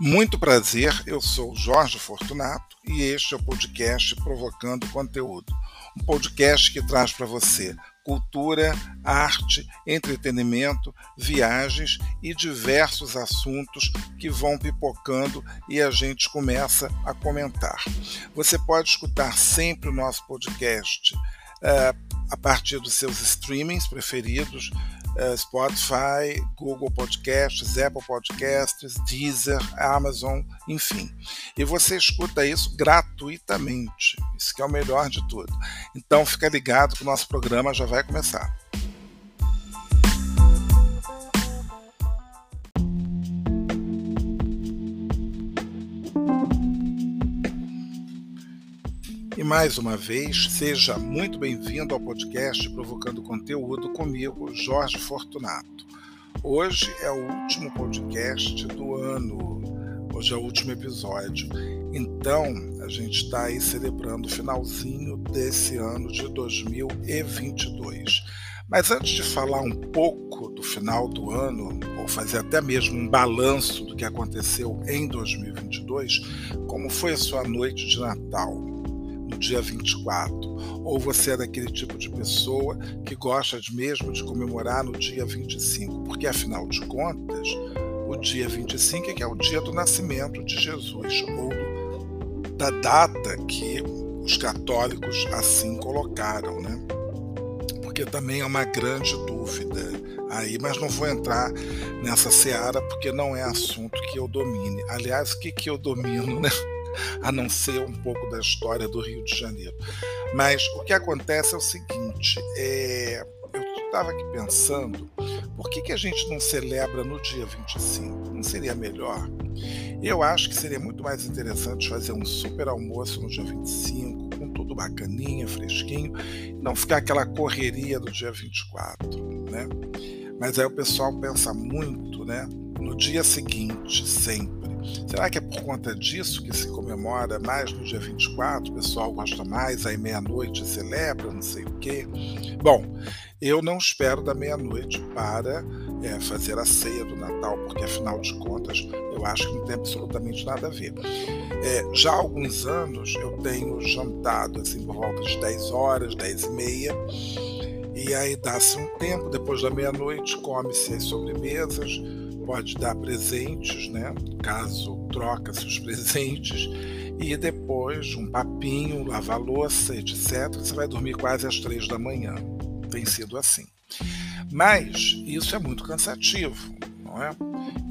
Muito prazer, eu sou Jorge Fortunato e este é o podcast Provocando Conteúdo. Um podcast que traz para você cultura, arte, entretenimento, viagens e diversos assuntos que vão pipocando e a gente começa a comentar. Você pode escutar sempre o nosso podcast uh, a partir dos seus streamings preferidos Spotify, Google Podcasts, Apple Podcasts, Deezer, Amazon, enfim. E você escuta isso gratuitamente. Isso que é o melhor de tudo. Então fica ligado que o nosso programa já vai começar. Mais uma vez, seja muito bem-vindo ao podcast Provocando Conteúdo comigo, Jorge Fortunato. Hoje é o último podcast do ano, hoje é o último episódio. Então, a gente está aí celebrando o finalzinho desse ano de 2022. Mas antes de falar um pouco do final do ano, ou fazer até mesmo um balanço do que aconteceu em 2022, como foi a sua noite de Natal? No dia 24, ou você é daquele tipo de pessoa que gosta mesmo de comemorar no dia 25, porque afinal de contas, o dia 25 é que é o dia do nascimento de Jesus, ou da data que os católicos assim colocaram, né? Porque também é uma grande dúvida aí, mas não vou entrar nessa seara porque não é assunto que eu domine. Aliás, o que, que eu domino, né? A não ser um pouco da história do Rio de Janeiro. Mas o que acontece é o seguinte: é, eu estava aqui pensando, por que, que a gente não celebra no dia 25? Não seria melhor? Eu acho que seria muito mais interessante fazer um super almoço no dia 25, com tudo bacaninha, fresquinho, não ficar aquela correria do dia 24, né? Mas aí o pessoal pensa muito, né? No dia seguinte, sempre. Será que é por conta disso que se comemora mais no dia 24? O pessoal gosta mais, aí meia-noite celebra, não sei o quê. Bom, eu não espero da meia-noite para é, fazer a ceia do Natal, porque afinal de contas eu acho que não tem absolutamente nada a ver. É, já há alguns anos eu tenho jantado assim por volta de 10 horas, 10 e meia, e aí dá-se um tempo, depois da meia-noite come-se as sobremesas, pode dar presentes, né? Caso troca-se os presentes e depois um papinho, lavar louça, etc. Você vai dormir quase às três da manhã. Tem sido assim. Mas isso é muito cansativo, não é?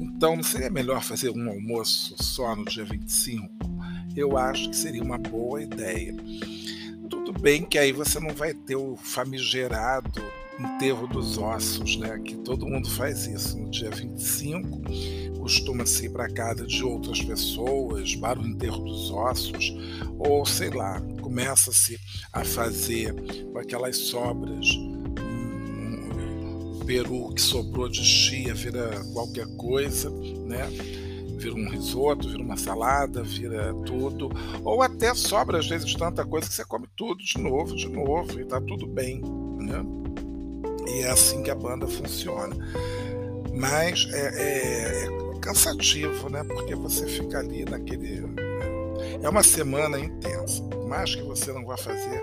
Então não seria melhor fazer um almoço só no dia 25? Eu acho que seria uma boa ideia. Tudo bem que aí você não vai ter o famigerado enterro dos ossos, né? Que todo mundo faz isso no dia 25. Costuma-se ir para casa de outras pessoas para o enterro dos ossos, ou sei lá, começa-se a fazer com aquelas sobras. Um, um peru que sobrou de chia vira qualquer coisa, né? vira um risoto, vira uma salada, vira tudo, ou até sobra às vezes tanta coisa que você come tudo de novo, de novo e tá tudo bem, né? E é assim que a banda funciona. Mas é, é, é cansativo, né? Porque você fica ali naquele. É uma semana intensa. Mais que você não vá fazer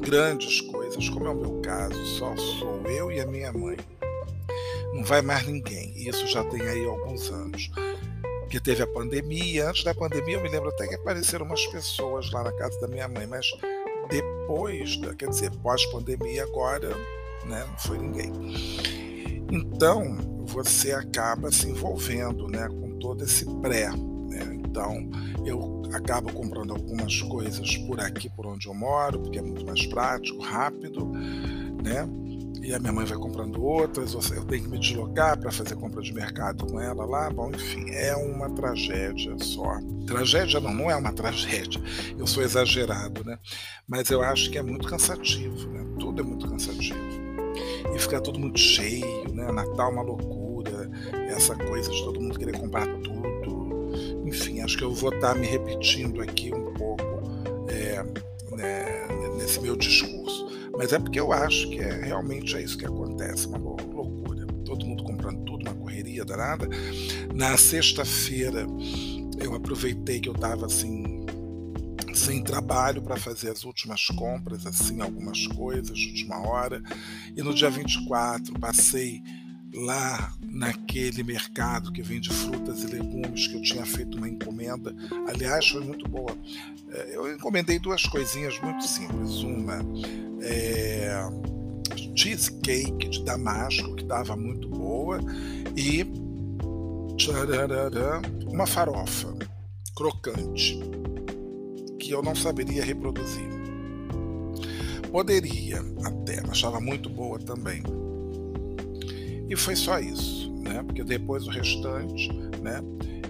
grandes coisas, como é o meu caso, só sou eu e a minha mãe. Não vai mais ninguém. E isso já tem aí alguns anos. Porque teve a pandemia. Antes da pandemia, eu me lembro até que apareceram umas pessoas lá na casa da minha mãe, mas depois, quer dizer, pós-pandemia, agora né? não foi ninguém. Então, você acaba se envolvendo né, com todo esse pré. Né? Então, eu acabo comprando algumas coisas por aqui, por onde eu moro, porque é muito mais prático, rápido, né? E a minha mãe vai comprando outras, eu tenho que me deslocar para fazer compra de mercado com ela lá. Bom, enfim, é uma tragédia só. Tragédia não, não é uma tragédia. Eu sou exagerado, né? Mas eu acho que é muito cansativo, né? Tudo é muito cansativo e fica tudo muito cheio, né? Natal é uma loucura, essa coisa de todo mundo querer comprar tudo. Enfim, acho que eu vou estar me repetindo aqui um pouco é, né, nesse meu discurso. Mas é porque eu acho que é realmente é isso que acontece, uma loucura. todo mundo comprando tudo, uma correria danada. Na sexta-feira eu aproveitei que eu estava assim sem trabalho para fazer as últimas compras, assim, algumas coisas última hora. E no dia 24 passei lá naquele mercado que vende frutas e legumes que eu tinha feito uma encomenda. Aliás, foi muito boa. É, eu encomendei duas coisinhas muito simples. Uma é cheesecake de damasco, que estava muito boa, e uma farofa crocante, eu não saberia reproduzir. Poderia até, achava muito boa também. E foi só isso, né? Porque depois o restante, né?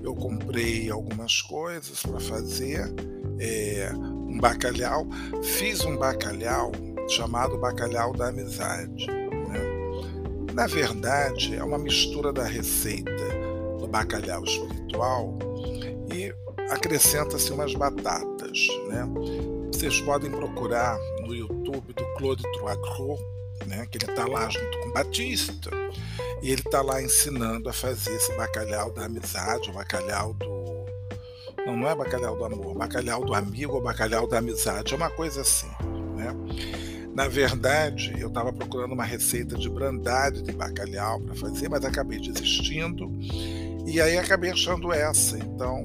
Eu comprei algumas coisas para fazer, é, um bacalhau, fiz um bacalhau chamado bacalhau da amizade. Né? Na verdade, é uma mistura da receita do bacalhau espiritual e acrescenta-se umas batatas. Né? Vocês podem procurar no YouTube do Claude Troagro, né? que ele está lá junto com Batista, e ele está lá ensinando a fazer esse bacalhau da amizade, o bacalhau do. Não, não é bacalhau do amor, bacalhau do amigo bacalhau da amizade, é uma coisa assim. Né? Na verdade, eu estava procurando uma receita de brandade de bacalhau para fazer, mas acabei desistindo e aí acabei achando essa. Então,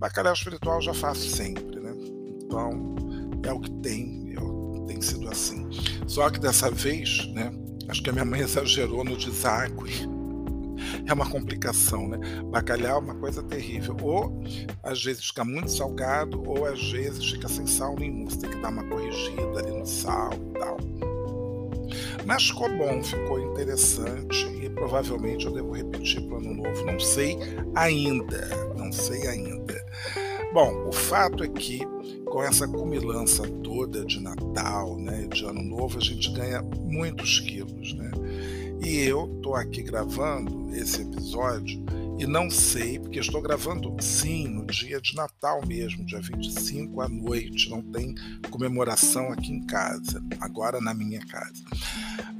bacalhau espiritual já faço sempre, né? Então, é o que tem, eu, tem sido assim. Só que dessa vez, né? Acho que a minha mãe exagerou no desagüe é uma complicação, né? Bacalhau é uma coisa terrível. Ou às vezes fica muito salgado, ou às vezes fica sem sal nenhum. Você tem que dar uma corrigida ali no sal e tal. Mas ficou bom, ficou interessante e provavelmente eu devo repetir para o ano novo. Não sei ainda, não sei ainda. Bom, o fato é que com essa cumilança toda de Natal, né, de Ano Novo, a gente ganha muitos quilos, né? E eu estou aqui gravando esse episódio e não sei, porque estou gravando sim no dia de Natal mesmo, dia 25 à noite, não tem comemoração aqui em casa, agora na minha casa.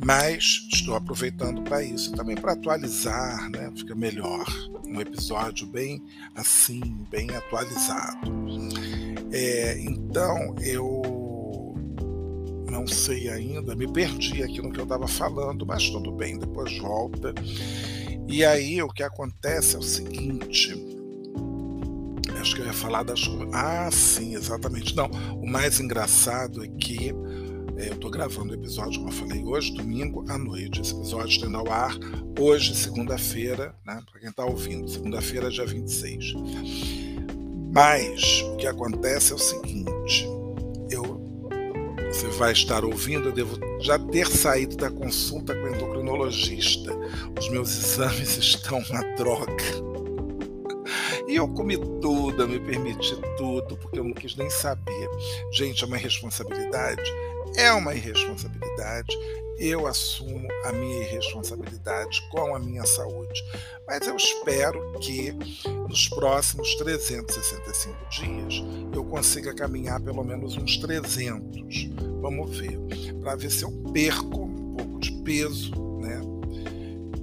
Mas estou aproveitando para isso também, para atualizar, né? Fica melhor. Um episódio bem assim, bem atualizado. É, então eu não sei ainda, me perdi aqui no que eu estava falando, mas tudo bem, depois volta. E aí o que acontece é o seguinte. Acho que eu ia falar das. Ah, sim, exatamente. Não, o mais engraçado é que é, eu estou gravando o episódio, como eu falei, hoje, domingo à noite. Esse episódio está indo ao ar hoje, segunda-feira, né? Para quem está ouvindo, segunda-feira, dia 26. Mas o que acontece é o seguinte: você vai estar ouvindo, eu devo já ter saído da consulta com o endocrinologista. Os meus exames estão uma droga. E eu comi tudo, eu me permiti tudo, porque eu não quis nem saber. Gente, é uma irresponsabilidade? É uma irresponsabilidade. Eu assumo a minha irresponsabilidade com a minha saúde. Mas eu espero que nos próximos 365 dias eu consiga caminhar pelo menos uns 300 Vamos ver. Para ver se eu perco um pouco de peso, né?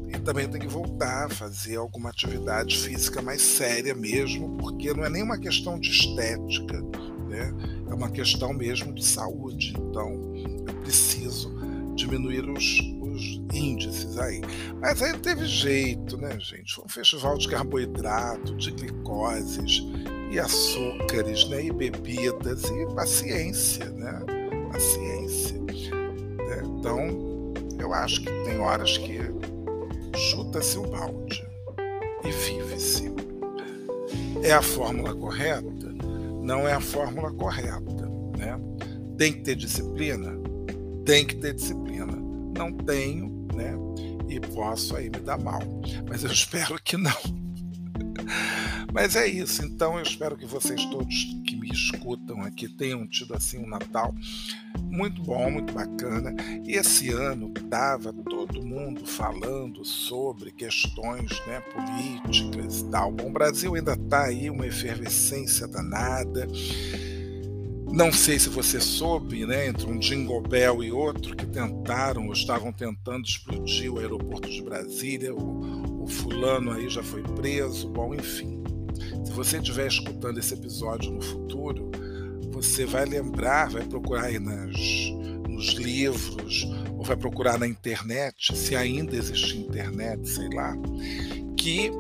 E também tenho que voltar a fazer alguma atividade física mais séria mesmo, porque não é nem uma questão de estética, né? É uma questão mesmo de saúde. Então, eu preciso diminuir os, os índices aí. Mas aí teve jeito, né, gente? Foi um festival de carboidrato, de glicoses e açúcares, né? E bebidas e paciência, né? paciência. Né? Então, eu acho que tem horas que chuta-se o balde e vive-se. É a fórmula correta? Não é a fórmula correta. Né? Tem que ter disciplina? Tem que ter disciplina. Não tenho, né? E posso aí me dar mal. Mas eu espero que não. Mas é isso. Então eu espero que vocês todos que me escutam aqui tenham tido assim um Natal muito bom, muito bacana. E esse ano estava todo mundo falando sobre questões né, políticas e tal. Bom, o Brasil ainda está aí uma efervescência danada. Não sei se você soube, né, entre um Jingle Bell e outro, que tentaram ou estavam tentando explodir o aeroporto de Brasília, o, o fulano aí já foi preso, bom, enfim. Se você estiver escutando esse episódio no futuro, você vai lembrar, vai procurar aí nas, nos livros, ou vai procurar na internet, se ainda existe internet, sei lá, que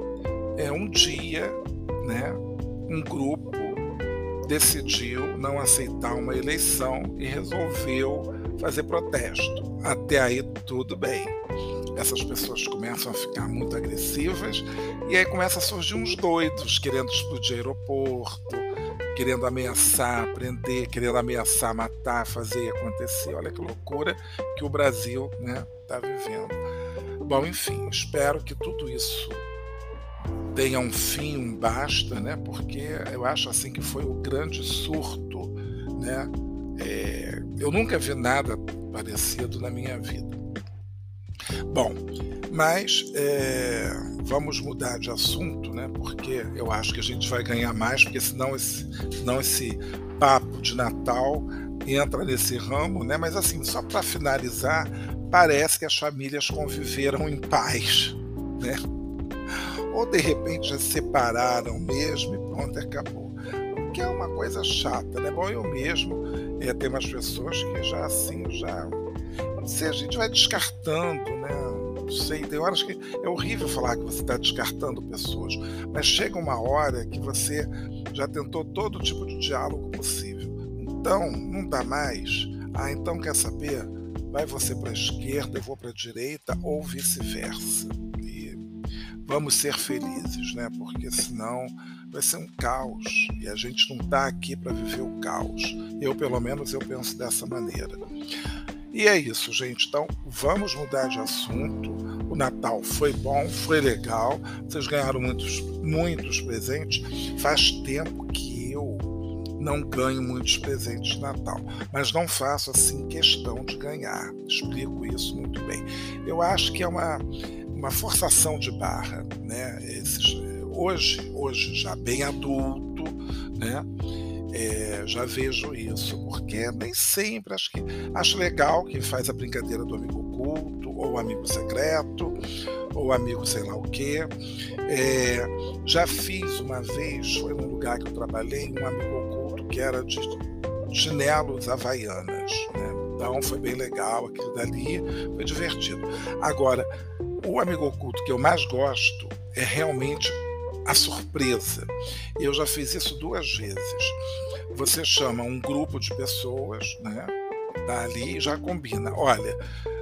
é um dia, né, um grupo decidiu não aceitar uma eleição e resolveu fazer protesto. Até aí tudo bem. Essas pessoas começam a ficar muito agressivas e aí começa a surgir uns doidos querendo explodir aeroporto, querendo ameaçar, prender, querendo ameaçar, matar, fazer acontecer. Olha que loucura que o Brasil está né, tá vivendo. Bom, enfim, espero que tudo isso tenha um fim, um basta, né? Porque eu acho assim que foi o grande surto, né? É, eu nunca vi nada parecido na minha vida. Bom, mas é, vamos mudar de assunto, né? Porque eu acho que a gente vai ganhar mais, porque senão esse, senão esse papo de Natal entra nesse ramo, né? Mas assim, só para finalizar, parece que as famílias conviveram em paz, né? Ou de repente já se separaram mesmo e pronto, acabou. O que é uma coisa chata, né? Bom, eu mesmo é, tem umas pessoas que já assim, já. Não sei, a gente vai descartando, né? Não sei, tem horas que é horrível falar que você está descartando pessoas, mas chega uma hora que você já tentou todo tipo de diálogo possível. Então, não dá mais. Ah, então quer saber? Vai você para a esquerda, eu vou para a direita, ou vice-versa vamos ser felizes, né? Porque senão vai ser um caos e a gente não está aqui para viver o caos. Eu, pelo menos, eu penso dessa maneira. E é isso, gente. Então, vamos mudar de assunto. O Natal foi bom, foi legal. Vocês ganharam muitos, muitos presentes. Faz tempo que eu não ganho muitos presentes de Natal, mas não faço assim questão de ganhar. Explico isso muito bem. Eu acho que é uma uma forçação de barra, né? Esses, hoje, hoje já bem adulto, né? É, já vejo isso, porque nem sempre acho que acho legal quem faz a brincadeira do amigo oculto, ou amigo secreto, ou amigo sei lá o quê. É, já fiz uma vez, foi num lugar que eu trabalhei, um amigo oculto que era de chinelos havaianas. Né? Então foi bem legal aquilo dali, foi divertido. Agora, o amigo oculto que eu mais gosto é realmente a surpresa. Eu já fiz isso duas vezes. Você chama um grupo de pessoas, né? Tá ali e já combina. Olha,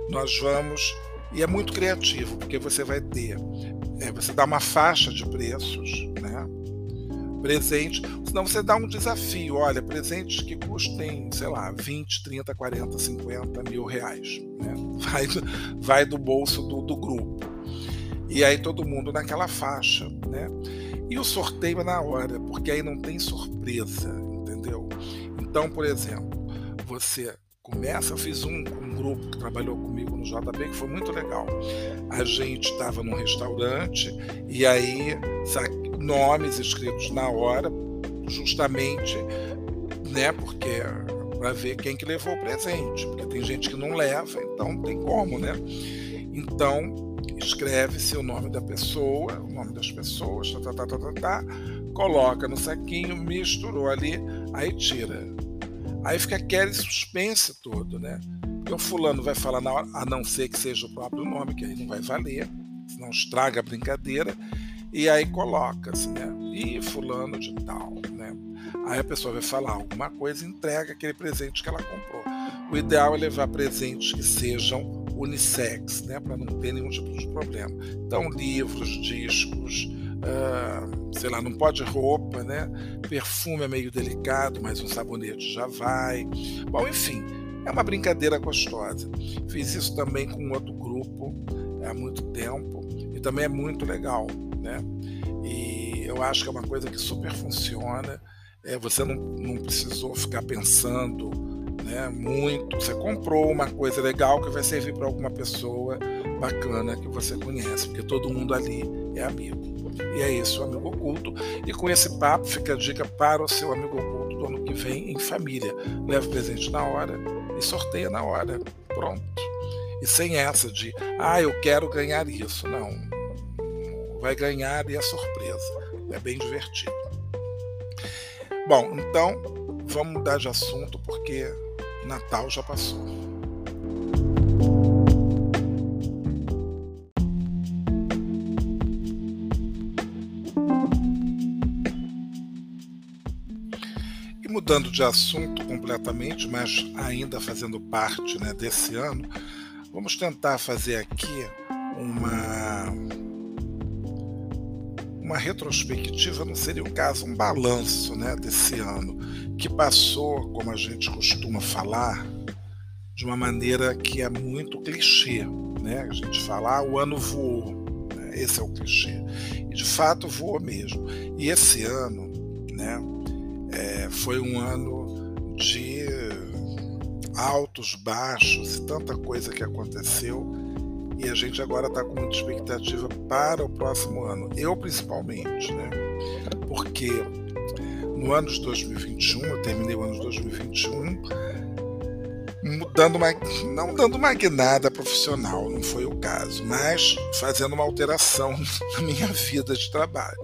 nós vamos. E é muito criativo, porque você vai ter. É, você dá uma faixa de preços, né? Presente. Senão você dá um desafio. Olha, presentes que custem, sei lá, 20, 30, 40, 50 mil reais. Né? Vai, vai do bolso do, do grupo. E aí todo mundo naquela faixa, né? E o sorteio é na hora, porque aí não tem surpresa, entendeu? Então, por exemplo, você começa, eu fiz um um grupo que trabalhou comigo no JB, que foi muito legal. A gente estava num restaurante e aí nomes escritos na hora, justamente, né, porque para ver quem que levou o presente, porque tem gente que não leva, então não tem como, né? Então, escreve-se o nome da pessoa, o nome das pessoas, tá, tá, tá, tá, tá, coloca no saquinho, misturou ali, aí tira. Aí fica aquele suspense todo, né? Porque o fulano vai falar na hora, a não ser que seja o próprio nome, que aí não vai valer, senão estraga a brincadeira, e aí coloca-se, né? E fulano de tal, né? Aí a pessoa vai falar alguma coisa entrega aquele presente que ela comprou. O ideal é levar presentes que sejam unissex, né, para não ter nenhum tipo de problema. Então, livros, discos, uh, sei lá, não pode roupa, né? Perfume é meio delicado, mas um sabonete já vai. Bom, enfim, é uma brincadeira gostosa. Fiz isso também com outro grupo há muito tempo e também é muito legal, né? E eu acho que é uma coisa que super funciona é, você não, não precisou ficar pensando né, muito. Você comprou uma coisa legal que vai servir para alguma pessoa bacana que você conhece, porque todo mundo ali é amigo. E é isso, amigo oculto. E com esse papo fica a dica para o seu amigo oculto do ano que vem em família. Leva presente na hora e sorteia na hora. Pronto. E sem essa de, ah, eu quero ganhar isso. Não. Vai ganhar e é surpresa. É bem divertido. Bom, então vamos mudar de assunto porque Natal já passou. E mudando de assunto completamente, mas ainda fazendo parte né, desse ano, vamos tentar fazer aqui uma uma retrospectiva não seria o caso, um balanço né, desse ano, que passou, como a gente costuma falar, de uma maneira que é muito clichê. Né? A gente fala, ah, o ano voou, né? esse é o clichê. E de fato voou mesmo. E esse ano né, é, foi um ano de altos, baixos e tanta coisa que aconteceu e a gente agora está com muita expectativa para o próximo ano. Eu principalmente, né? Porque no ano de 2021, eu terminei o ano de 2021 dando uma, não dando uma guinada profissional, não foi o caso, mas fazendo uma alteração na minha vida de trabalho.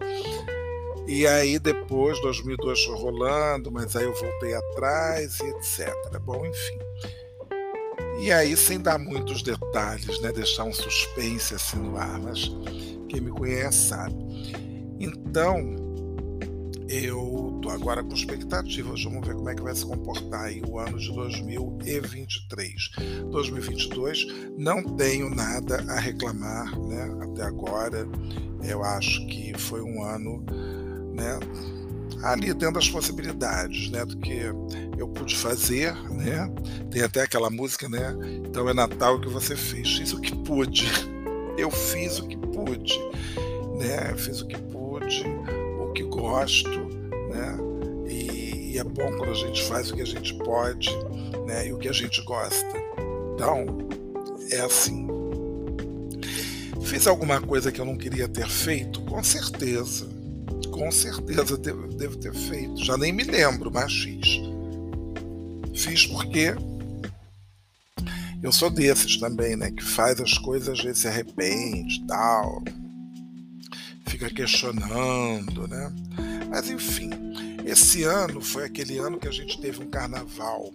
E aí depois, 2002 foi rolando, mas aí eu voltei atrás e etc. Bom, enfim. E aí, sem dar muitos detalhes, né, deixar um suspense assim no ar, mas quem me conhece sabe. Então, eu tô agora com expectativas, vamos ver como é que vai se comportar aí o ano de 2023. 2022, não tenho nada a reclamar, né, até agora. Eu acho que foi um ano, né, ali dentro das possibilidades, né, do que eu pude fazer, né? Tem até aquela música, né? Então é Natal que você fez, fiz o que pude. Eu fiz o que pude, né? Fiz o que pude, o que gosto, né? E, e é bom quando a gente faz o que a gente pode, né? E o que a gente gosta. Então, é assim. Fiz alguma coisa que eu não queria ter feito? Com certeza com certeza devo, devo ter feito. Já nem me lembro, mas fiz. Fiz porque eu sou desses também, né? Que faz as coisas, às vezes se arrepende tal. Fica questionando, né? Mas enfim, esse ano foi aquele ano que a gente teve um carnaval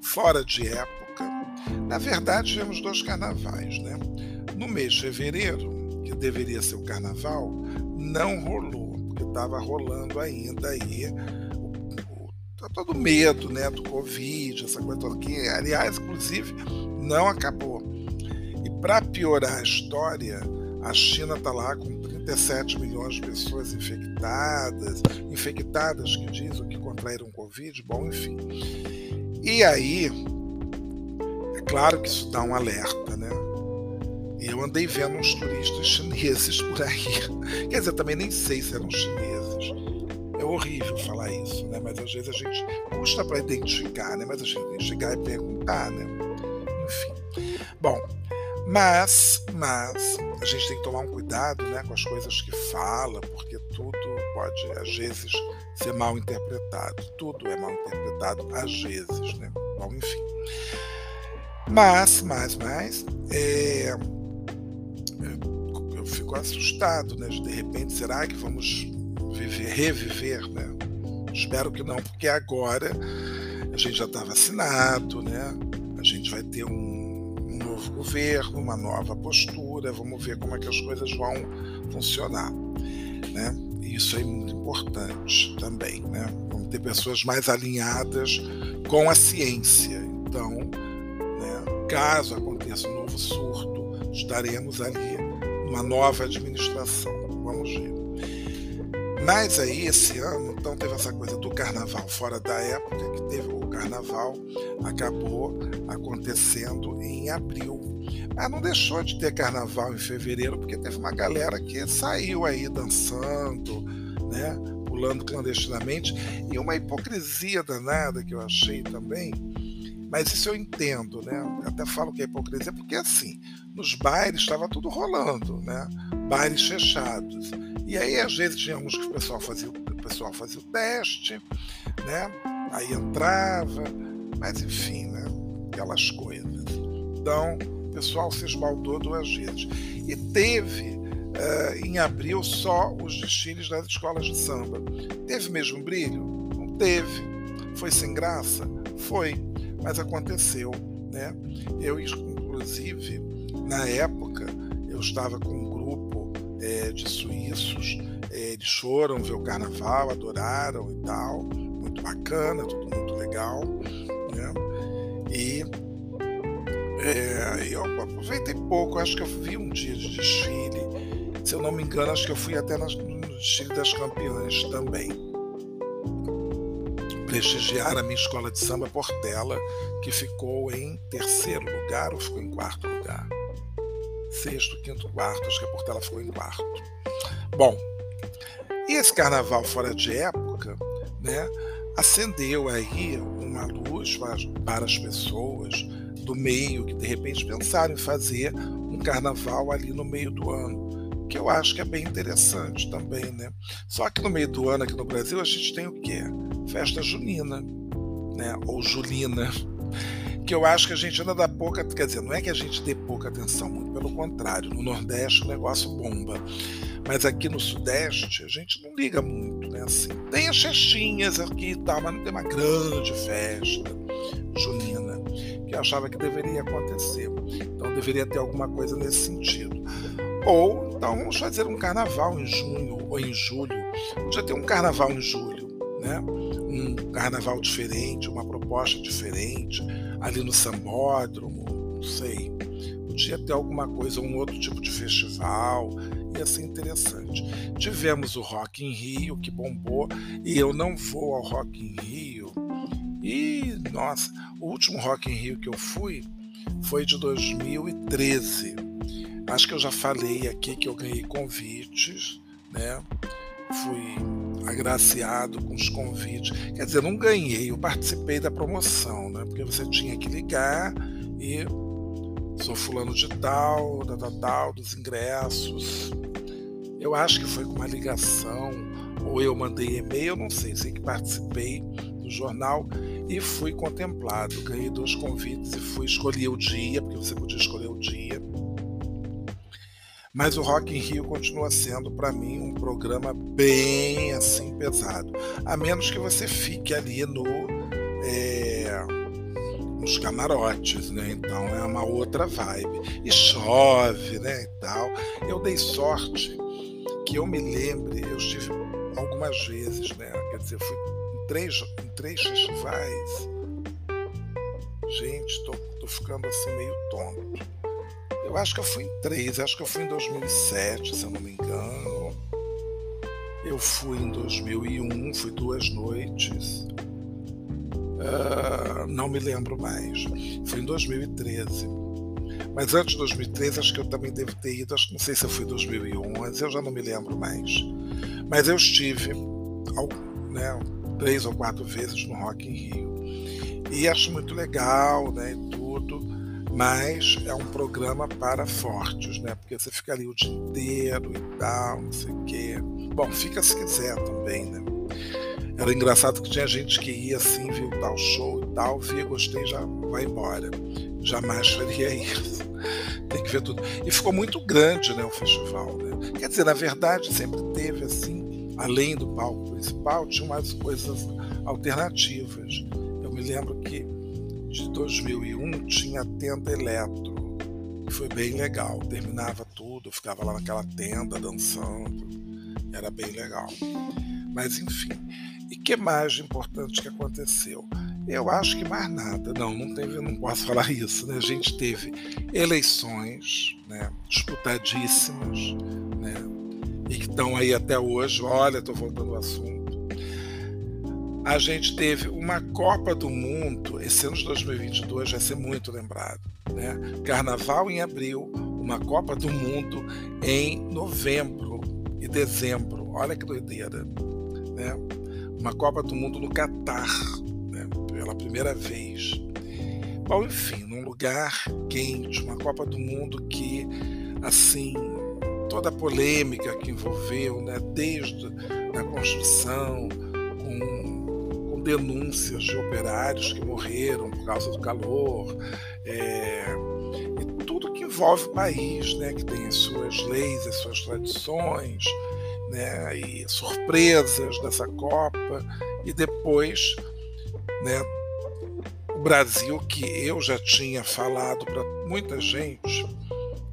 fora de época. Na verdade, tivemos dois carnavais, né? No mês de fevereiro, que deveria ser o carnaval, não rolou estava rolando ainda aí o, todo medo né, do Covid, essa coisa toda, que aliás, inclusive, não acabou. E para piorar a história, a China está lá com 37 milhões de pessoas infectadas, infectadas que dizem que contraíram Covid, bom, enfim. E aí, é claro que isso dá um alerta, né? Eu andei vendo uns turistas chineses por aí. Quer dizer, também nem sei se eram chineses. É horrível falar isso, né? Mas às vezes a gente custa para identificar, né? Mas a gente chegar e perguntar, né? Enfim. Bom, mas, mas a gente tem que tomar um cuidado, né, com as coisas que fala, porque tudo pode às vezes ser mal interpretado. Tudo é mal interpretado às vezes, né? Bom, enfim. Mas, mas, mas, é, eu fico assustado, né? De repente, será que vamos viver, reviver, né? Espero que não, porque agora a gente já está vacinado, né? A gente vai ter um, um, novo governo, uma nova postura, vamos ver como é que as coisas vão funcionar, né? Isso é muito importante também, né? Vamos ter pessoas mais alinhadas com a ciência. Então, né, caso aconteça um novo surto, estaremos ali uma nova administração. Vamos ver. Mas aí, esse ano, então, teve essa coisa do carnaval fora da época, que teve o carnaval, acabou acontecendo em abril. Mas não deixou de ter carnaval em fevereiro, porque teve uma galera que saiu aí dançando, né? Pulando clandestinamente, e uma hipocrisia danada que eu achei também. Mas isso eu entendo, né? Eu até falo que é hipocrisia, porque assim, nos bailes estava tudo rolando, né? Bailes fechados. E aí, às vezes, tinha uns que o pessoal fazia, o pessoal fazia o teste, né? aí entrava, mas enfim, né? Aquelas coisas. Então, o pessoal se esbaldou duas vezes. E teve uh, em abril só os desfiles das escolas de samba. Teve mesmo brilho? Não teve. Foi sem graça? Foi. Mas aconteceu. Né? Eu, inclusive, na época, eu estava com um grupo é, de suíços, é, eles foram ver o carnaval, adoraram e tal, muito bacana, tudo muito legal. Né? E é, eu aproveitei pouco, acho que eu vi um dia de desfile. Se eu não me engano, acho que eu fui até no desfile das campeãs também. Prestigiar a minha escola de samba Portela, que ficou em terceiro lugar ou ficou em quarto lugar? Sexto, quinto, quarto, acho que a Portela ficou em quarto. Bom, e esse carnaval fora de época, né, acendeu aí uma luz para, as pessoas do meio que de repente pensaram em fazer um carnaval ali no meio do ano, que eu acho que é bem interessante também, né? Só que no meio do ano aqui no Brasil a gente tem o quê? Festa junina, né? Ou julina, que eu acho que a gente ainda dá pouca, quer dizer, não é que a gente dê pouca atenção, muito pelo contrário, no Nordeste o negócio bomba. Mas aqui no Sudeste a gente não liga muito, né? Assim, tem as festinhas aqui e tal, mas não tem uma grande festa junina que eu achava que deveria acontecer. Então deveria ter alguma coisa nesse sentido. Ou então vamos fazer um carnaval em junho ou em julho. Podia ter um carnaval em julho, né? Um carnaval diferente, uma proposta diferente, ali no sambódromo, não sei. Podia ter alguma coisa, um outro tipo de festival, ia ser interessante. Tivemos o Rock in Rio, que bombou, e eu não vou ao Rock in Rio. E, nossa, o último Rock in Rio que eu fui foi de 2013. Acho que eu já falei aqui que eu ganhei convites, né? Fui agraciado com os convites. Quer dizer, não ganhei, eu participei da promoção, né? Porque você tinha que ligar e sou fulano de tal, da tal, tal, dos ingressos. Eu acho que foi com uma ligação, ou eu mandei e-mail, não sei, sei que participei do jornal e fui contemplado. Ganhei dois convites e fui escolher o dia, porque você podia escolher o dia. Mas o Rock in Rio continua sendo para mim um programa bem assim pesado, a menos que você fique ali no é, nos camarotes, né? Então é uma outra vibe e chove, né? E tal. Eu dei sorte que eu me lembre, eu estive algumas vezes, né? Quer dizer, fui três, em três festivais. Gente, tô, tô ficando assim meio tonto. Eu acho que eu fui em três, acho que eu fui em 2007, se eu não me engano. Eu fui em 2001, fui duas noites. Uh, não me lembro mais. Fui em 2013. Mas antes de 2013, acho que eu também devo ter ido, acho que não sei se eu fui em 2011, eu já não me lembro mais. Mas eu estive, né, três ou quatro vezes no Rock in Rio. E acho muito legal, né, e tudo, mas é um programa para fortes, né, porque você fica ali o dia inteiro e tal, não sei o quê. Bom, fica se quiser também, né. Era engraçado que tinha gente que ia assim, viu tal show e tal, via, gostei, já vai embora. Jamais faria isso. Tem que ver tudo. E ficou muito grande, né, o festival, né. Quer dizer, na verdade, sempre teve assim além do palco principal, tinha umas coisas alternativas. Eu me lembro que de 2001 tinha a tenda eletro, que foi bem legal. Terminava tudo, ficava lá naquela tenda dançando, era bem legal. Mas enfim, e que mais importante que aconteceu? Eu acho que mais nada. Não, não teve, não posso falar isso. Né? A gente teve eleições né, disputadíssimas, né? e que estão aí até hoje. Olha, estou voltando ao assunto. A gente teve uma Copa do Mundo, esse ano de 2022 vai ser muito lembrado. Né? Carnaval em abril, uma Copa do Mundo em novembro e dezembro. Olha que doideira. Né? Uma Copa do Mundo no Catar, né? pela primeira vez. Bom, enfim, num lugar quente, uma Copa do Mundo que, assim, toda a polêmica que envolveu, né, desde a construção, com, com denúncias de operários que morreram por causa do calor, é, envolve o país, né, que tem as suas leis, as suas tradições, né, e surpresas dessa Copa, e depois né, o Brasil, que eu já tinha falado para muita gente,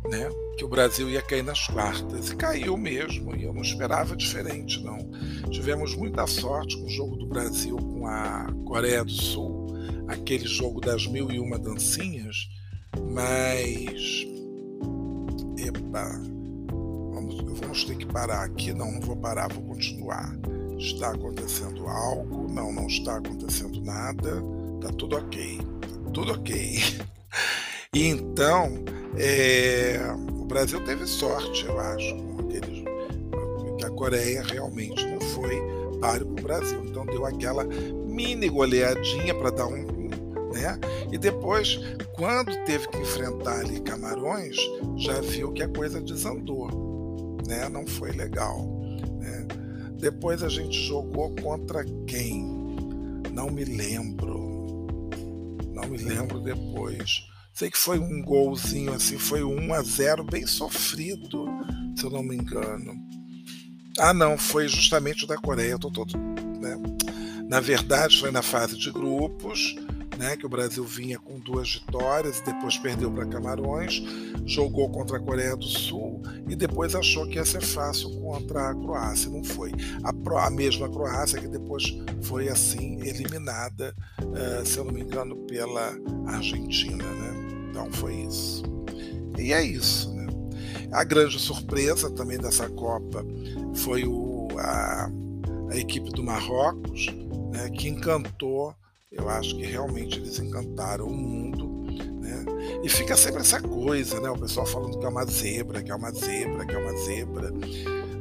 né, que o Brasil ia cair nas quartas. E caiu mesmo, e eu não esperava diferente, não. Tivemos muita sorte com o jogo do Brasil com a Coreia do Sul, aquele jogo das mil e uma dancinhas, mas. Epa, vamos, vamos ter que parar aqui. Não, não vou parar, vou continuar. Está acontecendo algo? Não, não está acontecendo nada. Tá tudo ok. Tá tudo ok. E então, é, o Brasil teve sorte, eu acho, com aqueles, que a Coreia realmente não foi páreo para o Brasil. Então deu aquela mini goleadinha para dar um. Né? E depois, quando teve que enfrentar ali Camarões, já viu que a coisa desandou. Né? Não foi legal. Né? Depois a gente jogou contra quem? Não me lembro. Não me lembro depois. Sei que foi um golzinho assim, foi 1 a 0 bem sofrido, se eu não me engano. Ah, não, foi justamente o da Coreia, eu tô todo, né? Na verdade, foi na fase de grupos, né, que o Brasil vinha com duas vitórias e depois perdeu para Camarões, jogou contra a Coreia do Sul e depois achou que ia ser fácil contra a Croácia. Não foi. A, a mesma Croácia que depois foi assim eliminada, uh, se eu não me engano, pela Argentina. Né? Então foi isso. E é isso. Né? A grande surpresa também dessa Copa foi o, a, a equipe do Marrocos, né, que encantou. Eu acho que realmente eles encantaram o mundo. Né? E fica sempre essa coisa, né? O pessoal falando que é uma zebra, que é uma zebra, que é uma zebra.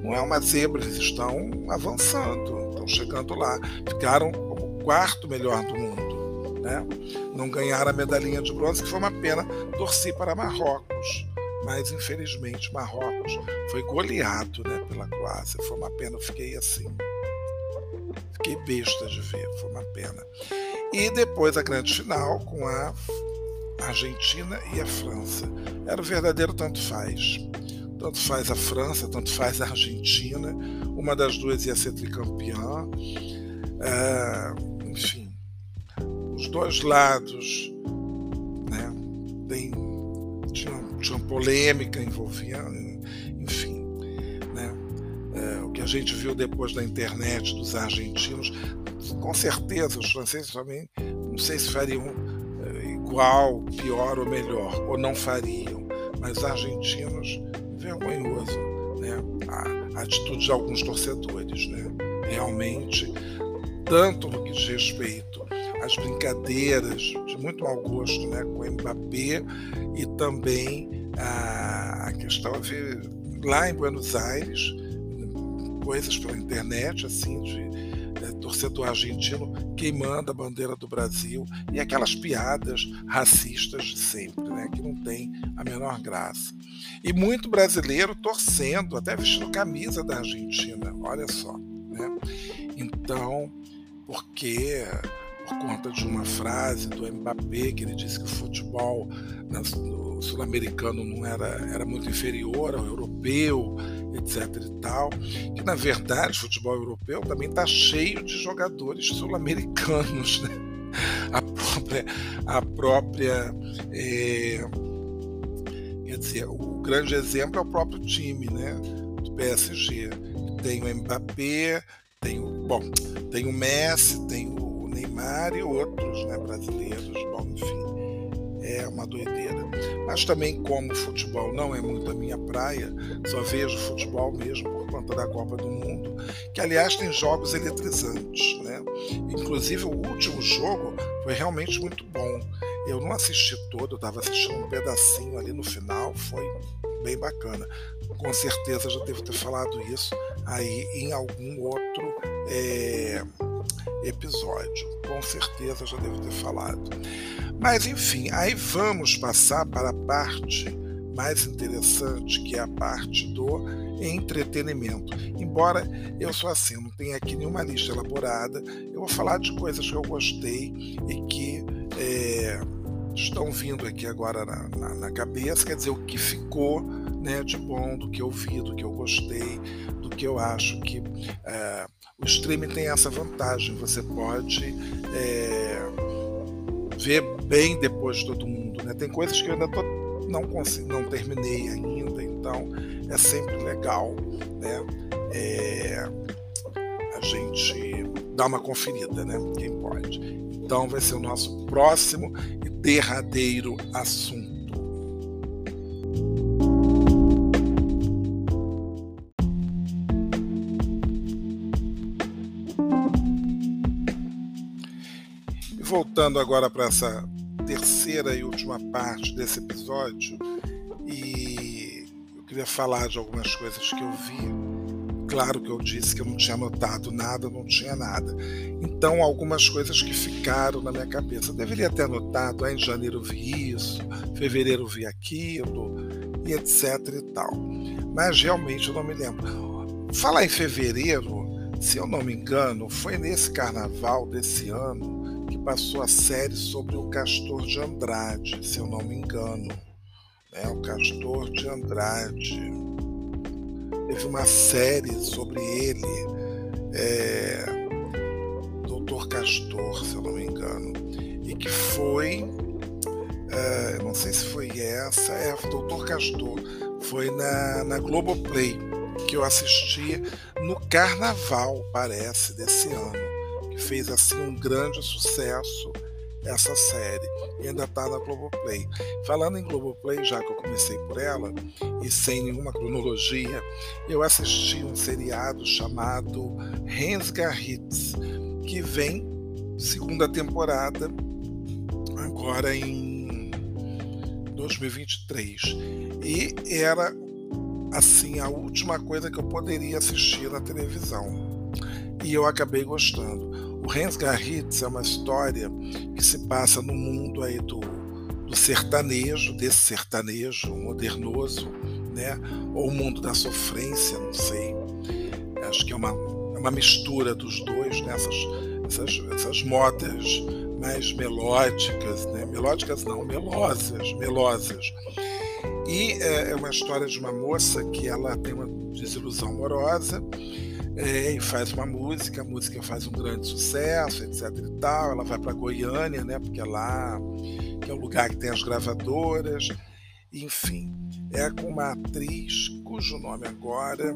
Não é uma zebra, eles estão avançando, estão chegando lá. Ficaram como o quarto melhor do mundo né? não ganharam a medalhinha de bronze, que foi uma pena. Torci para Marrocos, mas infelizmente Marrocos foi goleado né, pela Croácia. Foi uma pena, eu fiquei assim. Fiquei besta de ver, foi uma pena. E depois a grande final com a Argentina e a França. Era o verdadeiro tanto faz. Tanto faz a França, tanto faz a Argentina. Uma das duas ia ser tricampeã. É, enfim, os dois lados né, tem, tinha, tinha polêmica envolvendo, enfim. Né, é, o que a gente viu depois da internet dos argentinos, com certeza os franceses também, não sei se fariam é, igual, pior ou melhor, ou não fariam, mas os argentinos, vergonhoso né, a, atitude de alguns torcedores. Né, realmente, tanto no que diz respeito as brincadeiras de muito mau gosto né, com o Mbappé e também a, a questão de lá em Buenos Aires coisas pela internet assim de torcedor argentino queimando a bandeira do Brasil e aquelas piadas racistas de sempre, né, que não tem a menor graça. E muito brasileiro torcendo, até vestindo camisa da Argentina, olha só. Né? Então, porque por conta de uma frase do Mbappé, que ele disse que o futebol sul-americano não era, era muito inferior ao europeu, etc. e tal. Que na verdade o futebol europeu também está cheio de jogadores sul-americanos. Né? A própria. A própria é, quer dizer, o grande exemplo é o próprio time né, do PSG. Tem o Mbappé, tem o, bom, tem o Messi, tem o Neymar e outros né, brasileiros. Bom, enfim, é uma doideira. Mas também, como futebol não é muito a minha praia, só vejo futebol mesmo por conta da Copa do Mundo, que aliás tem jogos eletrizantes. Né? Inclusive, o último jogo foi realmente muito bom. Eu não assisti todo, eu estava assistindo um pedacinho ali no final, foi bem bacana. Com certeza já devo ter falado isso aí em algum outro. É episódio. Com certeza já devo ter falado. Mas enfim, aí vamos passar para a parte mais interessante, que é a parte do entretenimento. Embora eu sou assim, não tenha aqui nenhuma lista elaborada, eu vou falar de coisas que eu gostei e que é, estão vindo aqui agora na, na, na, cabeça, quer dizer, o que ficou né, de bom, do que eu vi, do que eu gostei, do que eu acho que é, o streaming tem essa vantagem, você pode é, ver bem depois de todo mundo. Né? Tem coisas que eu ainda tô, não, consigo, não terminei ainda, então é sempre legal né? É, a gente dar uma conferida, né? Quem pode. Então vai ser o nosso próximo e derradeiro assunto. Voltando agora para essa terceira e última parte desse episódio, e eu queria falar de algumas coisas que eu vi Claro que eu disse que eu não tinha anotado nada, não tinha nada. Então, algumas coisas que ficaram na minha cabeça. Eu deveria ter anotado, ah, em janeiro vi isso, fevereiro vi aquilo, e etc e tal. Mas realmente eu não me lembro. Falar em fevereiro, se eu não me engano, foi nesse carnaval desse ano que passou a série sobre o Castor de Andrade, se eu não me engano. É, o Castor de Andrade teve uma série sobre ele, é, Doutor Castor, se eu não me engano, e que foi, é, não sei se foi essa, é Doutor Castor, foi na, na Globoplay, que eu assisti no Carnaval, parece, desse ano, fez assim um grande sucesso essa série e ainda está na Globoplay. Falando em Globoplay, já que eu comecei por ela, e sem nenhuma cronologia, eu assisti um seriado chamado Rensgar Hits, que vem segunda temporada agora em 2023. E era assim a última coisa que eu poderia assistir na televisão. E eu acabei gostando. O Rensgar Hits é uma história que se passa no mundo aí do, do sertanejo, desse sertanejo modernoso, né? ou o mundo da sofrência, não sei. Acho que é uma, é uma mistura dos dois, né? essas, essas, essas modas mais melódicas, né? melódicas não, melosas, melosas. E é, é uma história de uma moça que ela tem uma desilusão amorosa é, e faz uma música, a música faz um grande sucesso, etc e tal. Ela vai para Goiânia, né? Porque é lá que é o lugar que tem as gravadoras. Enfim, é com uma atriz cujo nome agora,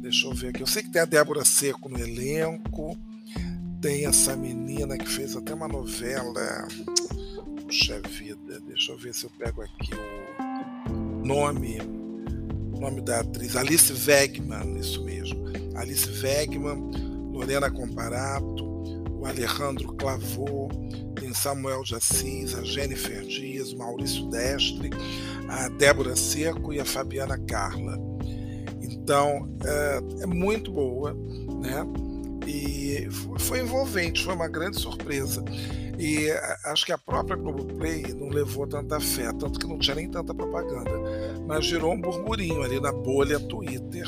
deixa eu ver aqui. Eu sei que tem a Débora Seco no elenco, tem essa menina que fez até uma novela. Puxa vida, deixa eu ver se eu pego aqui o nome, nome da atriz, Alice Wegman, isso mesmo. Alice Wegman, Lorena Comparato, o Alejandro Clavô, tem Samuel de Assis, a Jennifer Dias, o Maurício Destre, a Débora Seco e a Fabiana Carla. Então é, é muito boa, né? E foi envolvente, foi uma grande surpresa. E acho que a própria Globoplay não levou tanta fé, tanto que não tinha nem tanta propaganda. Mas gerou um burburinho ali na bolha Twitter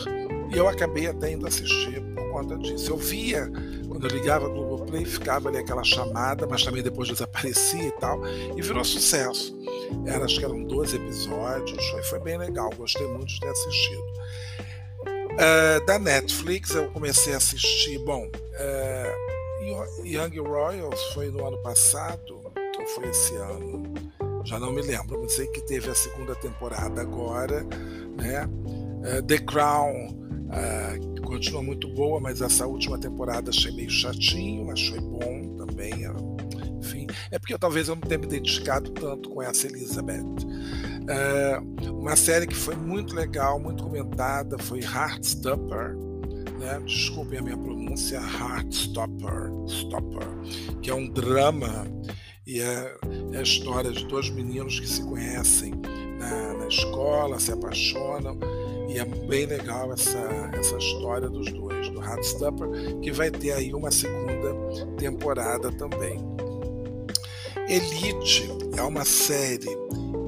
e eu acabei até indo assistir por conta disso. Eu via, quando eu ligava o Globoplay, ficava ali aquela chamada, mas também depois desaparecia e tal, e virou sucesso. Era, acho que eram 12 episódios, foi, foi bem legal, gostei muito de ter assistido. Uh, da Netflix eu comecei a assistir, bom, uh, Young Royals foi no ano passado, ou foi esse ano? Já não me lembro, mas sei que teve a segunda temporada agora, né? Uh, The Crown Uh, continua muito boa, mas essa última temporada achei meio chatinho, mas foi bom também. Enfim, é porque eu, talvez eu não tenha me identificado tanto com essa Elizabeth. Uh, uma série que foi muito legal, muito comentada, foi Heartstopper. Né? Desculpem a minha pronúncia, Heartstopper, Stopper, que é um drama e é, é a história de dois meninos que se conhecem na, na escola, se apaixonam e é bem legal essa, essa história dos dois, do Heartstopper, que vai ter aí uma segunda temporada também. Elite é uma série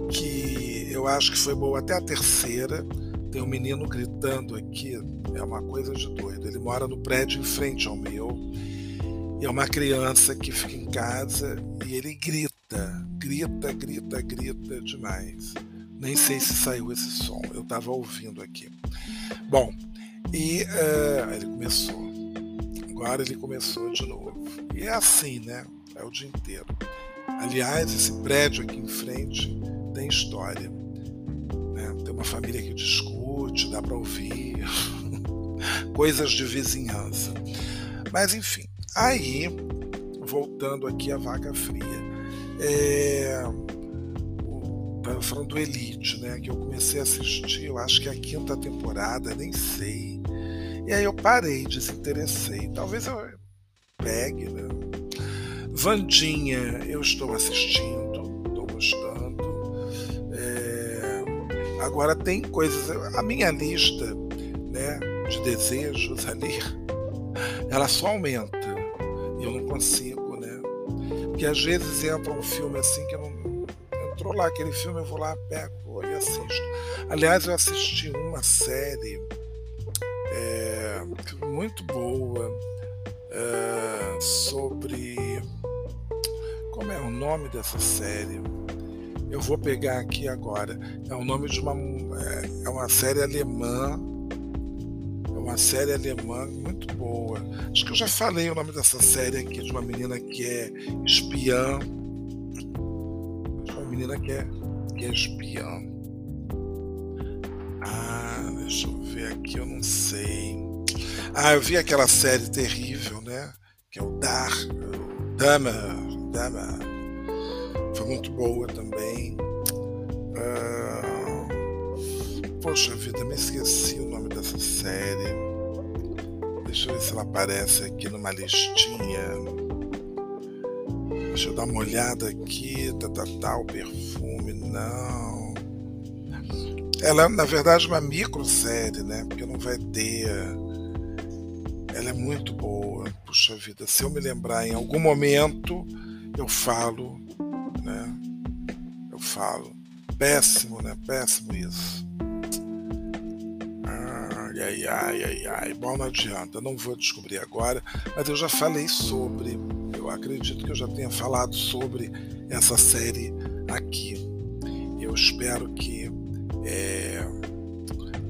que eu acho que foi boa até a terceira. Tem um menino gritando aqui, é uma coisa de doido. Ele mora no prédio em frente ao meu. E é uma criança que fica em casa e ele grita, grita, grita, grita demais. Nem sei se saiu esse som, eu estava ouvindo aqui. Bom, e uh, ele começou. Agora ele começou de novo. E é assim, né? É o dia inteiro. Aliás, esse prédio aqui em frente tem história. Né? Tem uma família que discute, dá para ouvir. Coisas de vizinhança. Mas enfim, aí, voltando aqui à vaca fria. É, Tava falando do Elite, né? Que eu comecei a assistir, eu acho que é a quinta temporada, nem sei. E aí eu parei, desinteressei. Talvez eu pegue, né? Vandinha, eu estou assistindo, Agora tem coisas. A minha lista né, de desejos ali, ela só aumenta. E eu não consigo, né? Porque às vezes entra um filme assim que eu não. Entrou lá aquele filme, eu vou lá, pego e assisto. Aliás, eu assisti uma série é, muito boa é, sobre como é o nome dessa série? Eu vou pegar aqui agora. É o nome de uma. É, é uma série alemã. É uma série alemã muito boa. Acho que eu já falei o nome dessa série aqui, de uma menina que é espiã. Uma menina que é, que é espiã. Ah, deixa eu ver aqui, eu não sei. Ah, eu vi aquela série terrível, né? Que é o Dar, o Dama, Dama. Foi muito boa também. Ah, poxa vida, me esqueci o nome dessa série. Deixa eu ver se ela aparece aqui numa listinha. Deixa eu dar uma olhada aqui. Tá, tá, tá, o perfume, não. Ela é, na verdade, uma microsérie, né? Porque não vai ter. Ela é muito boa. Puxa vida, se eu me lembrar em algum momento, eu falo, né? Eu falo. Péssimo, né? Péssimo isso. Ai, ai, ai, ai, ai. Bom, não adianta, não vou descobrir agora, mas eu já falei sobre. Eu acredito que eu já tenha falado sobre essa série aqui. Eu espero que é,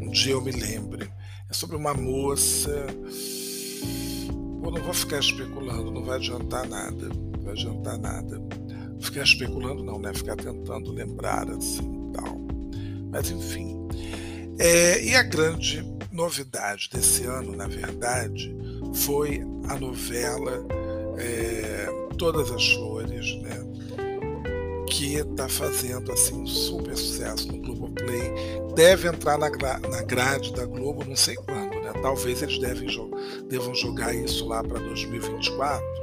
um dia eu me lembre. É sobre uma moça. Eu não vou ficar especulando, não vai adiantar nada vai adiantar nada. Ficar especulando não, né? Ficar tentando lembrar assim tal. Mas enfim. É, e a grande novidade desse ano, na verdade, foi a novela é, Todas as Flores, né? Que está fazendo assim um super sucesso no Globoplay. Deve entrar na, na grade da Globo, não sei quando, né? Talvez eles devem, devam jogar isso lá para 2024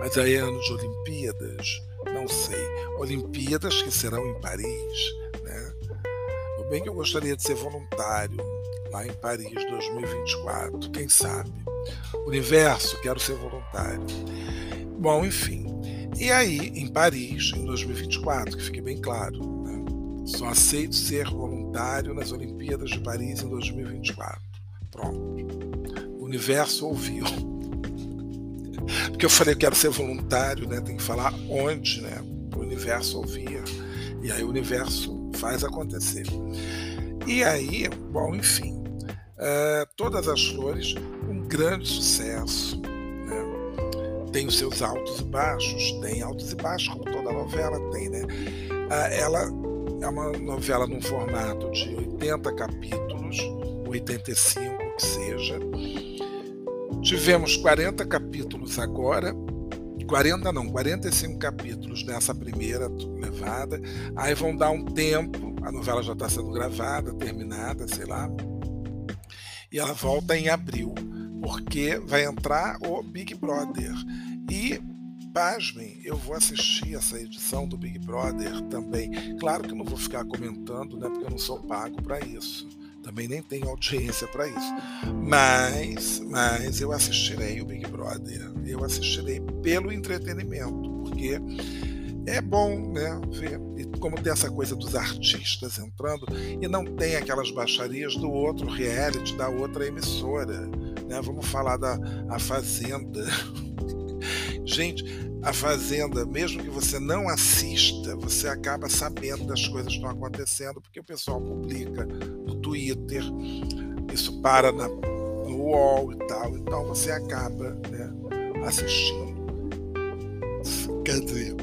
mas aí é ano de Olimpíadas, não sei. Olimpíadas que serão em Paris, né? O bem que eu gostaria de ser voluntário lá em Paris 2024, quem sabe? Universo, quero ser voluntário. Bom, enfim. E aí, em Paris, em 2024, que fique bem claro, né? só aceito ser voluntário nas Olimpíadas de Paris em 2024. Pronto. O universo ouviu. Porque eu falei, eu quero ser voluntário, né? Tem que falar onde, né? O universo ouvir. E aí o universo faz acontecer. E aí, bom, enfim, uh, todas as flores, um grande sucesso. Né? Tem os seus altos e baixos, tem altos e baixos, como toda novela tem, né? Uh, ela é uma novela num formato de 80 capítulos, 85 que seja Tivemos 40 capítulos agora, 40 não, 45 capítulos nessa primeira levada. Aí vão dar um tempo, a novela já está sendo gravada, terminada, sei lá. E ela volta em abril, porque vai entrar o Big Brother. E pasmem, eu vou assistir essa edição do Big Brother também. Claro que não vou ficar comentando, né, porque eu não sou pago para isso. Também nem tenho audiência para isso. Mas, mas eu assistirei o Big Brother. Eu assistirei pelo entretenimento, porque é bom né, ver. Como tem essa coisa dos artistas entrando, e não tem aquelas baixarias do outro reality, da outra emissora. Né? Vamos falar da a Fazenda. Gente, a Fazenda, mesmo que você não assista, você acaba sabendo das coisas que estão acontecendo, porque o pessoal publica no Twitter, isso para na, no UOL e tal, então você acaba né, assistindo. Quer dizer,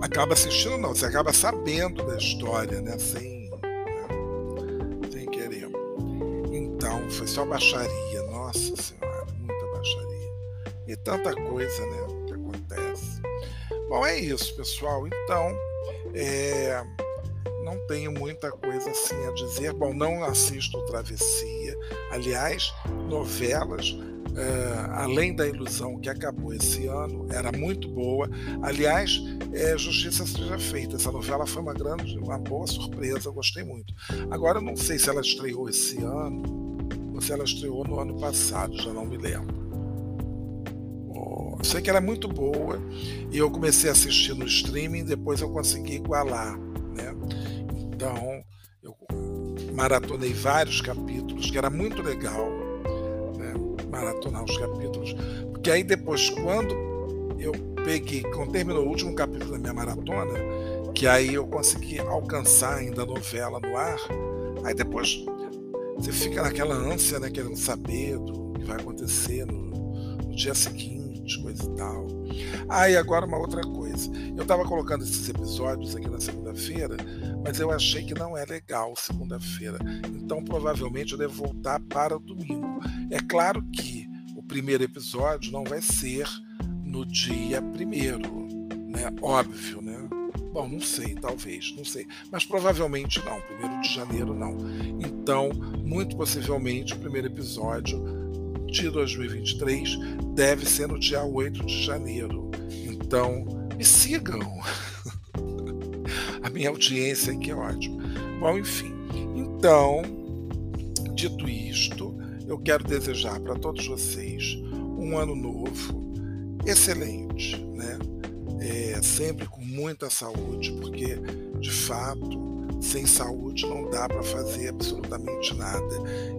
acaba assistindo não, você acaba sabendo da história, né? Sem, né, sem querer. Então, foi só baixaria, nossa senhora, muita baixaria. E tanta coisa, né. Bom, é isso, pessoal. Então, é, não tenho muita coisa assim a dizer. Bom, não assisto Travessia. Aliás, novelas é, além da ilusão que acabou esse ano, era muito boa. Aliás, é, Justiça Seja Feita. Essa novela foi uma grande, uma boa surpresa, gostei muito. Agora, não sei se ela estreou esse ano ou se ela estreou no ano passado, já não me lembro. Eu sei que era é muito boa e eu comecei a assistir no streaming, depois eu consegui igualar. Né? Então, eu maratonei vários capítulos, que era muito legal maratonar os capítulos, porque aí depois, quando eu peguei, quando terminou o último capítulo da minha maratona, que aí eu consegui alcançar ainda a novela no ar, aí depois você fica naquela ânsia, né, querendo saber do que vai acontecer no, no dia seguinte, coisa e tal. Ah, e agora uma outra coisa. Eu estava colocando esses episódios aqui na segunda-feira, mas eu achei que não é legal segunda-feira. Então provavelmente eu devo voltar para o domingo. É claro que o primeiro episódio não vai ser no dia primeiro, né? Óbvio, né? Bom, não sei, talvez, não sei. Mas provavelmente não, primeiro de janeiro não. Então, muito possivelmente, o primeiro episódio de 2023 deve ser no dia 8 de janeiro. Então, me sigam. A minha audiência aqui é ótima. Bom, enfim. Então, dito isto, eu quero desejar para todos vocês um ano novo excelente, né? É, sempre com muita saúde, porque de fato sem saúde não dá para fazer absolutamente nada.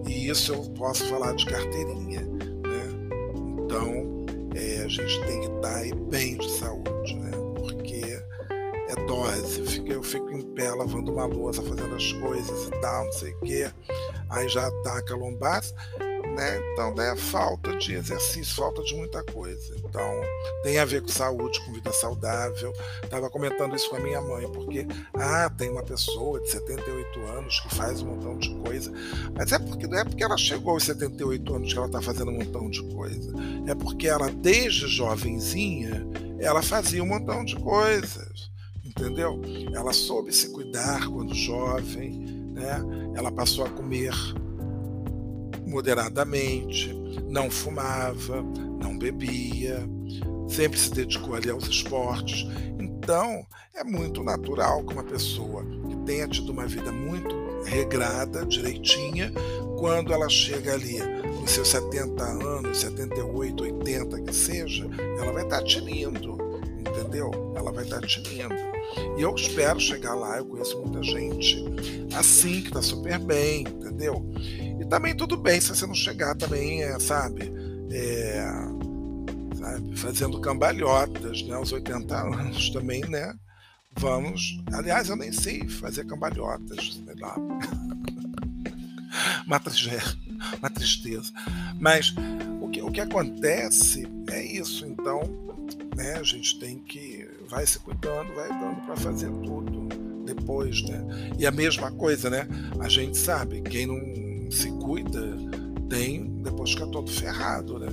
E isso eu posso falar de carteirinha. Né? Então é, a gente tem que estar tá bem de saúde, né? porque é dose. Eu fico, eu fico em pé lavando uma louça, fazendo as coisas e tal, não sei o quê. Aí já ataca a lombar né? Então, é falta de exercício, falta de muita coisa. Então, tem a ver com saúde, com vida saudável. Estava comentando isso com a minha mãe, porque, ah, tem uma pessoa de 78 anos que faz um montão de coisa. Mas é porque não é porque ela chegou aos 78 anos que ela está fazendo um montão de coisa. É porque ela, desde jovenzinha, ela fazia um montão de coisas. Entendeu? Ela soube se cuidar quando jovem, né? Ela passou a comer moderadamente, não fumava, não bebia, sempre se dedicou ali aos esportes. Então, é muito natural que uma pessoa que tenha tido uma vida muito regrada, direitinha, quando ela chega ali nos seus 70 anos, 78, 80, que seja, ela vai estar tinindo, entendeu? Ela vai estar tinindo. E eu espero chegar lá, eu conheço muita gente assim, que está super bem, entendeu? E também tudo bem se você não chegar também, é, sabe, é, sabe, fazendo cambalhotas, né, aos 80 anos também, né? Vamos. Aliás, eu nem sei fazer cambalhotas, sei lá. uma, tristeza, uma tristeza. Mas o que, o que acontece é isso, então, né, a gente tem que vai se cuidando, vai dando para fazer tudo depois, né? E a mesma coisa, né? A gente sabe, quem não se cuida tem, depois fica todo ferrado, né?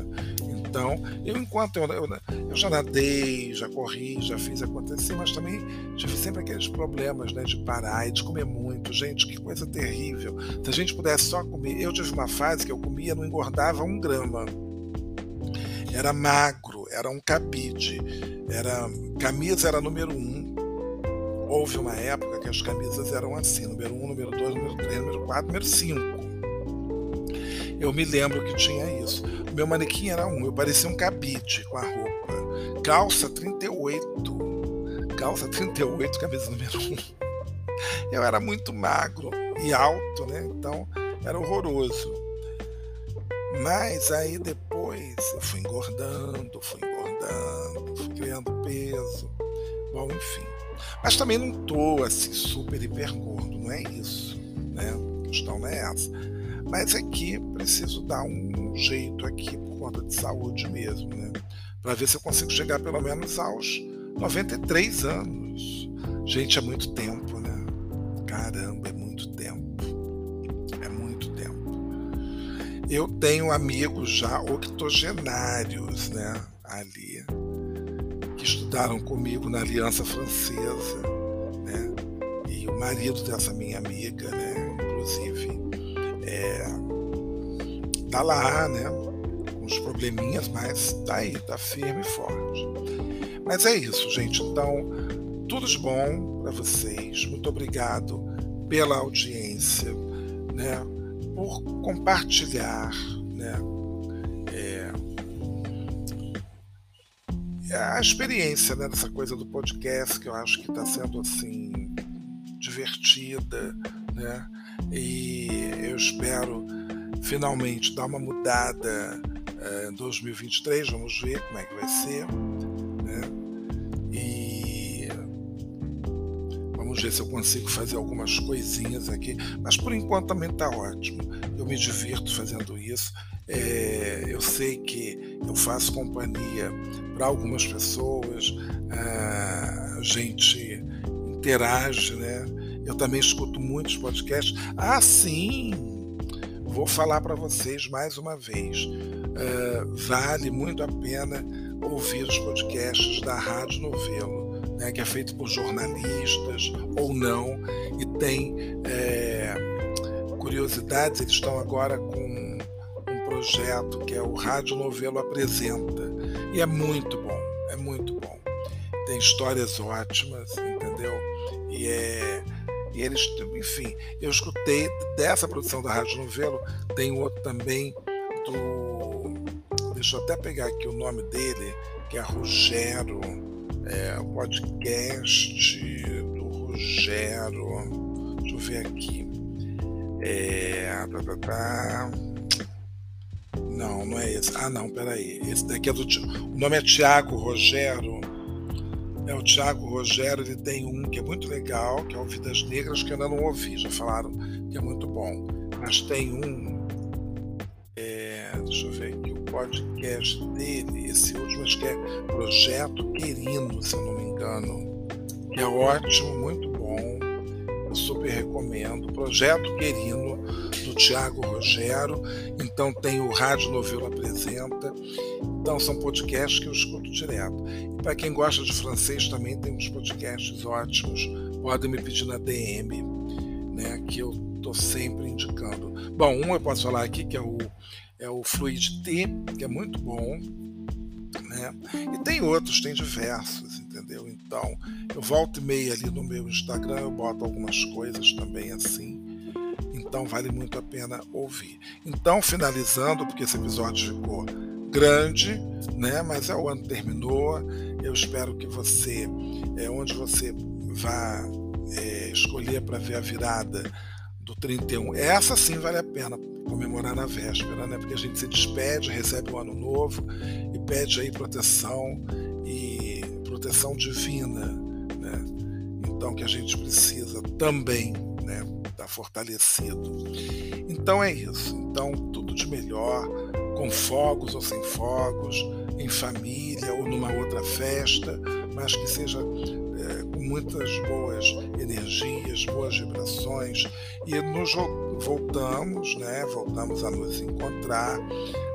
Então, eu enquanto eu, eu, eu, já nadei, já corri, já fiz acontecer, mas também tive sempre aqueles problemas, né, de parar e de comer muito. Gente, que coisa terrível. Se a gente pudesse só comer, eu tive uma fase que eu comia, não engordava um grama. Era magro, era um cabide, era camisa era número um. Houve uma época que as camisas eram assim, número um, número dois, número três, número quatro, número cinco. Eu me lembro que tinha isso. Meu manequim era um, eu parecia um cabide com a roupa. Calça 38. calça 38, camisa número 1. Eu era muito magro e alto, né? Então era horroroso. Mas aí depois eu fui engordando, fui engordando, fui criando peso. Bom, enfim. Mas também não tô assim super hiper gordo, não é isso, né? A questão não é essa. Mas aqui preciso dar um jeito aqui por conta de saúde mesmo, né? Para ver se eu consigo chegar pelo menos aos 93 anos. Gente, é muito tempo, né? Caramba, é muito tempo. É muito tempo. Eu tenho amigos já octogenários, né? Ali, que estudaram comigo na Aliança Francesa, né? E o marido dessa minha amiga, né? Inclusive, é, tá lá, né? Com os probleminhas, mas tá aí, tá firme e forte. Mas é isso, gente. Então, tudo de bom para vocês. Muito obrigado pela audiência, né? Por compartilhar, né? É, a experiência né, dessa coisa do podcast que eu acho que está sendo assim divertida, né? E eu espero finalmente dar uma mudada eh, em 2023. Vamos ver como é que vai ser. Vamos ver se eu consigo fazer algumas coisinhas aqui. Mas por enquanto também está ótimo. Eu me divirto fazendo isso. É, eu sei que eu faço companhia para algumas pessoas, a gente interage, né? Eu também escuto muitos podcasts. Ah, sim! Vou falar para vocês mais uma vez. Uh, vale muito a pena ouvir os podcasts da Rádio Novelo né, que é feito por jornalistas ou não, e tem é, curiosidades. Eles estão agora com um projeto que é o Rádio Novelo Apresenta, e é muito bom, é muito bom. Tem histórias ótimas, entendeu? E é. E eles, enfim, eu escutei dessa produção da Rádio Novelo, tem outro também do. Deixa eu até pegar aqui o nome dele, que é Rogério é, podcast do Rogério. Deixa eu ver aqui. É, tá, tá, tá. Não, não é esse. Ah, não, peraí. Esse daqui é do. O nome é Tiago Rogério. É o Tiago Rogério, ele tem um que é muito legal, que é o Vidas Negras, que eu ainda não ouvi, já falaram que é muito bom. Mas tem um. É, deixa eu ver aqui podcast dele, esse último acho que é Projeto Querino, se eu não me engano, que é ótimo, muito bom, eu super recomendo. Projeto Querino, Tiago Rogério, então tem o Rádio Novelo Apresenta, então são podcasts que eu escuto direto. E para quem gosta de francês também tem uns podcasts ótimos, podem me pedir na DM, né, que eu estou sempre indicando. Bom, um eu posso falar aqui que é o é o Fluid T, que é muito bom, né? E tem outros, tem diversos, entendeu? Então, eu volto e meia ali no meu Instagram, eu boto algumas coisas também assim. Então, vale muito a pena ouvir. Então, finalizando, porque esse episódio ficou grande, né? Mas é, o ano terminou. Eu espero que você, é, onde você vá é, escolher para ver a virada do 31, essa sim vale a pena comemorar na véspera, né? Porque a gente se despede, recebe o ano novo e pede aí proteção e proteção divina, né? Então que a gente precisa também, né? Estar tá fortalecido. Então é isso. Então tudo de melhor, com fogos ou sem fogos, em família ou numa outra festa, mas que seja é, com muitas boas energias, boas vibrações e nos voltamos, né? Voltamos a nos encontrar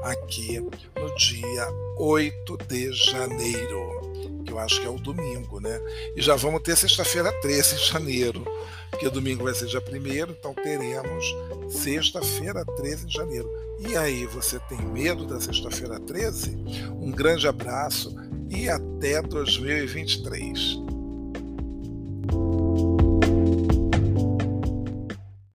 aqui no dia 8 de janeiro, que eu acho que é o domingo, né? E já vamos ter sexta-feira 13 de janeiro, porque domingo vai ser dia 1 então teremos sexta-feira 13 de janeiro. E aí, você tem medo da sexta-feira 13? Um grande abraço e até 2023.